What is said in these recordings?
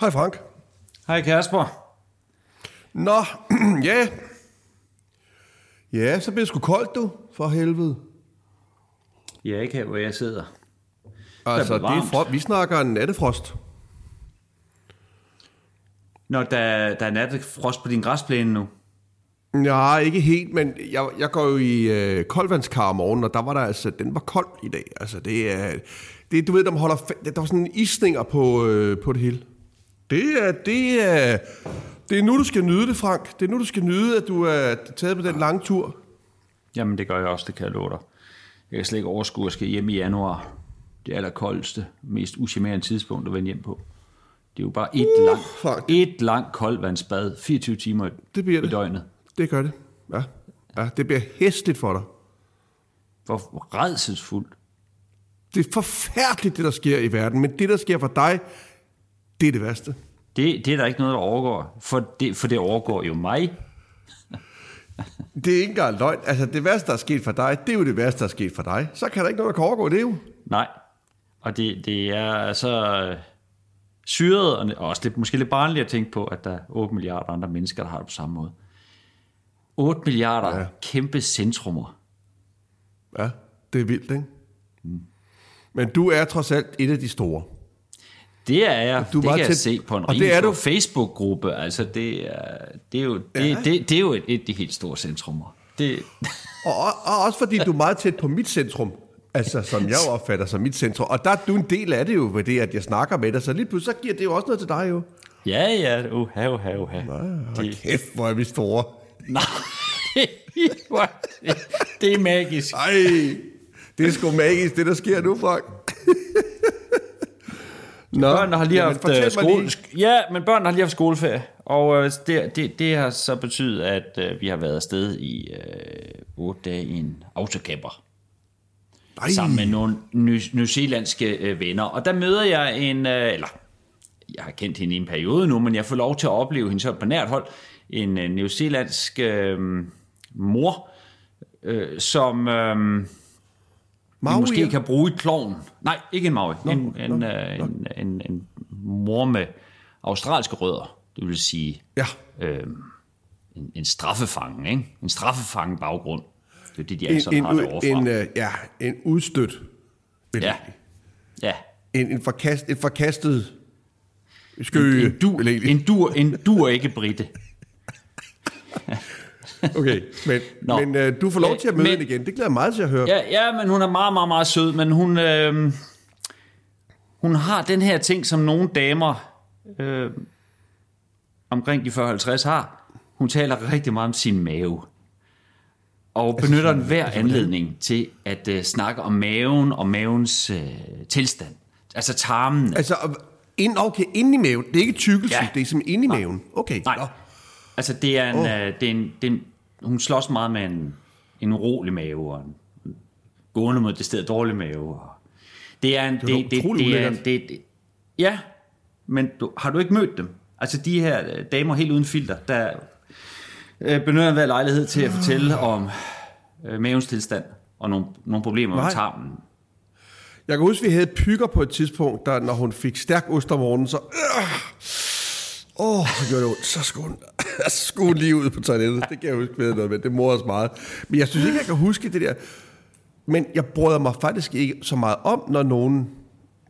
Hej Frank. Hej Kasper. Nå, ja. Ja, så bliver det sgu koldt, du. For helvede. Er ikke her, hvor jeg sidder. Altså, det er frost. Vi snakker en nattefrost. Når der, der er nattefrost på din græsplæne nu. Nej, ikke helt, men jeg, jeg går jo i øh, koldvandskar om morgenen, og der var der altså, den var kold i dag. Altså, det er, det, du ved, der holder, der var sådan isninger på, øh, på det hele. Det er, det er, det er nu, du skal nyde det, Frank. Det er nu, du skal nyde, at du er taget på den lange tur. Jamen, det gør jeg også, det kan jeg love dig. Jeg kan slet ikke overskue at skal hjem i januar. Det allerkoldeste, mest uschammerende tidspunkt at vende hjem på. Det er jo bare et, Uh, langt, fuck. et langt koldvandsbad, 24 timer Det bliver i det. døgnet. Det gør det. Ja. ja det bliver hæsligt for dig. Hvor redselsfuldt. Det er forfærdeligt, det der sker i verden, men det, der sker for dig, det er det værste. Det, det er der ikke noget, der overgår. For det, for det overgår jo mig. Det er ikke engang løgn. Altså, det værste, der er sket for dig, det er jo det værste, der er sket for dig. Så kan der ikke noget, der kan overgå det jo. Nej. Og det, det er så øh, syret, og også lidt, måske lidt barnligt at tænke på, at der er 8 milliarder andre mennesker, der har det på samme måde. 8 milliarder Ja. kæmpe centrummer. Ja, det er vildt, ikke? Men du er trods alt et af de store. Det er jeg. Du det kan jeg tæt- se på en og det er du- Facebook-gruppe. Altså, det er, det er jo, det, Ja. ja. det, det er jo et, et af de helt store centrummer. Det, Og, og også fordi du er meget tæt på mit centrum. Altså, som jeg opfatter som mit centrum. Og der er du en del af det jo, ved det, at jeg snakker med dig. Så lige pludselig, så giver det jo også noget til dig jo. ja, ja, uha, uha, uha. Hold kæft, hvor er vi store. Nej, det- det er magisk. Ej, det er sgu magisk, det der sker nu, Frank. Nå, Børnene har lige jamen, haft øh, skole... lige. Ja, men børnene har lige haft skoleferie. Og øh, det, det, det har så betydet, at øh, vi har været afsted i øh, 8 dage i en autocamper. Ej, Sammen med nogle ny, nyzealandske øh, venner. Og der møder jeg en... Øh, eller, jeg har kendt hende i en periode nu, men jeg får lov til at opleve hende så på nært hold. En øh, nyzealandsk øh, mor, øh, som... Øh, Maui, måske ja. kan bruge i kloven. Nej, ikke en Maui. Nå, en, en, nå, øh, en, en, en mor med australske rødder. Det vil sige Ja, øh, en, en straffefange, ikke? En straffefange baggrund. Det er det, de alle en, sammen en, har derovre en, øh, ja, en udstødt. Ja. Ja. En, en, forkast, en forkastet skøge. En, du, jeg egentlig- en, dur, en dur ikke britte. Okay, men, Nå. men øh, du får lov Ja, til at møde men- hende igen. Det glæder jeg meget til at høre. Ja, ja, men hun er meget, meget, meget sød, men hun, øh, hun har den her ting, som nogle damer øh, omkring de 40-50 har. Hun taler rigtig meget om sin mave. Og benytter den hver anledning til at øh, snakke om maven og mavens øh, tilstand. Altså tarmen. Altså, ind, okay, inde i maven. Det er ikke tykkelsen, Ja. det er simpelthen inde i maven. Okay, Nej, nå. Altså det er en, oh. øh, det er en, det er en hun slås meget med en, en urolig mave og en gående mod det sted dårlig mave. Og det er en, det, det, det, det, er en, det, det, ja, men du, har du ikke mødt dem? Altså de her øh, damer helt uden filter, der øh, benytter hver lejlighed til at fortælle om øh, mavens tilstand og nogle, nogle problemer Nej. med tarmen. Jeg kan huske, vi havde pykker på et tidspunkt, der, når hun fik stærk ost om morgenen, så... Øh, åh, så gjorde det ondt. Så skulle hun, så skulle lige ud på toilettet. Det kan jeg huske ved noget med. Det morede os meget. Men jeg synes ikke, jeg kan huske det der. Men jeg bryder mig faktisk ikke så meget om, når nogen,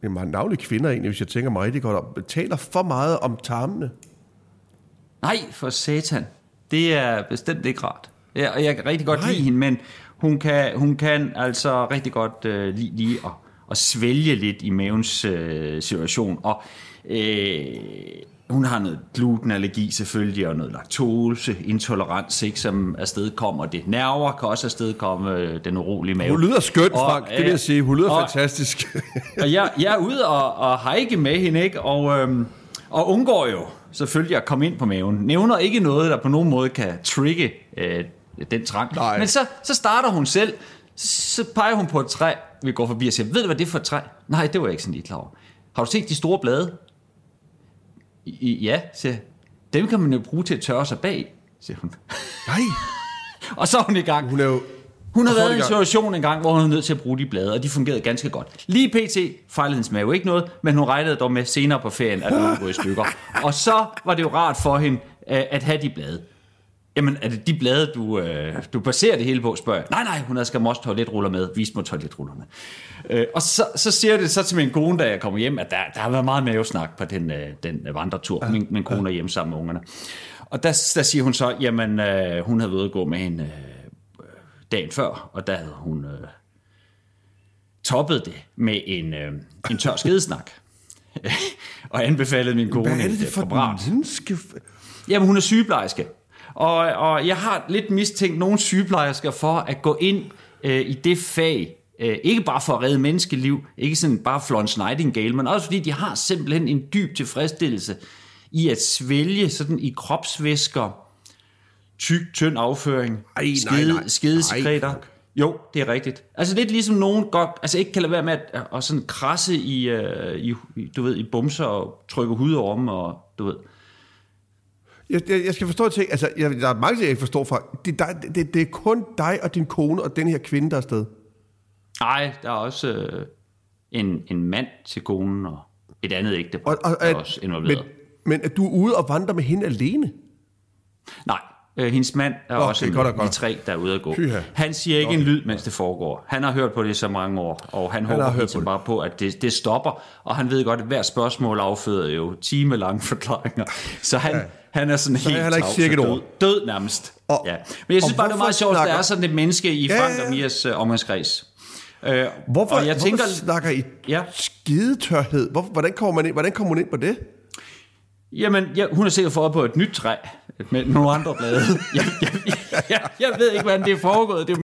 det er navnlig kvinder egentlig, hvis jeg tænker mig rigtig godt om, taler for meget om tarmene. Nej, for satan. Det er bestemt ikke rart. Ja, og jeg kan rigtig godt Nej. Lide hende, men hun kan, hun kan altså rigtig godt øh, lide lige at, at svælge lidt i mavens øh, situation. Og øh, hun har noget glutenallergi selvfølgelig, og noget laktoseintolerans, ikke, som afsted kommer det. Nerver kan også afsted komme øh, den urolige mave. Hun lyder skønt, Og, Frank. Det vil jeg sige. Hun lyder og- fantastisk. og jeg, jeg er ude og, og hike med hende, ikke? Og, øhm, og undgår jo selvfølgelig at komme ind på maven. Nævner ikke noget, der på nogen måde kan trigge øh, den trang. Nej. Men så, så starter hun selv. Så peger hun på et træ, vi går forbi og siger, ved du, hvad det er for et træ? Nej, det var jeg ikke sådan lige klar over. Har du set de store blade? Ja, siger. Dem kan man jo bruge til at tørre sig bag, siger hun. Nej, Og så er hun i gang. hun er jo... Hun har var været i en situation en gang, hvor hun var nødt til at bruge de blade, og de fungerede ganske godt. Lige pt. fejlede hendes mave ikke noget, men hun regnede dog med senere på ferien, at hun gå i stykker. Og så var det jo rart for hende øh, at have de blade. Jamen, er det de blade, du, øh, du baserer det hele på, spørger jeg. Nej, nej, hun havde skam også toiletruller med. Vis mig toiletrullerne. Øh, og så, så siger det så til min kone, da jeg kommer hjem, at der, der har været meget mavesnak på den, øh, den vandretur. Min, min kone er hjemme sammen med ungerne. Og der, der siger hun så, jamen, øh, hun havde været at gå med hende øh, dagen før, og der havde hun øh, toppet det med en, øh, en tør skedesnak. og anbefalede min kone Hvad er det et, for et menneske? Jamen, hun er sygeplejerske. Og, og jeg har lidt mistænkt nogle sygeplejersker for at gå ind øh, i det fag, øh, ikke bare for at redde menneskeliv, ikke sådan bare Florence Nightingale, men også fordi de har simpelthen en dyb tilfredsstillelse i at svælge sådan i kropsvæsker, tyk, tynd afføring, Ej, nej, skede, nej. skedesekreter. Ej, fuck. Jo, det er rigtigt. Altså lidt ligesom nogen godt, altså ikke kan lade være med at, at sådan krasse i, øh, i, i, du ved, i bumser og trykke hud over dem, og du ved. Jeg, jeg, jeg skal forstå ting. Altså, jeg, der er mange ting, jeg ikke forstår fra. Det, er dig, det, det er kun dig og din kone og den her kvinde, der er afsted. Nej, der er også øh, en, en mand til konen og et andet ægtepar, Og, og, der er at- også involveret. men, men at du er ude og vandre med hende alene? Nej, øh, hendes mand er Nå, også en, godt og de godt. tre, der er ude at gå. Pyha. Han siger ikke en lyd, mens det foregår. Han har hørt på det i så mange år, og han, har håber hørt på bare på, at det, det stopper. Og han ved godt, at hver spørgsmål afføder jo timelange forklaringer. Så han, ja. Han er sådan helt han har ikke cirka død, død nærmest. Og- ja. Men jeg synes bare, det er meget sjovt, at der snakker- er sådan et menneske i Frank ja, ja. og Mias øh, omgangskreds. Øh, Hvorfor, og jeg hvorfor tænker, snakker I Ja. skidetørhed? Hvor, hvordan, kommer man ind, hvordan kommer man ind på det? Jamen, ja, hun er sikkert fået på et nyt træ med nogle andre blade. Jeg, jeg, jeg, jeg ved ikke, hvordan det er foregået. Det er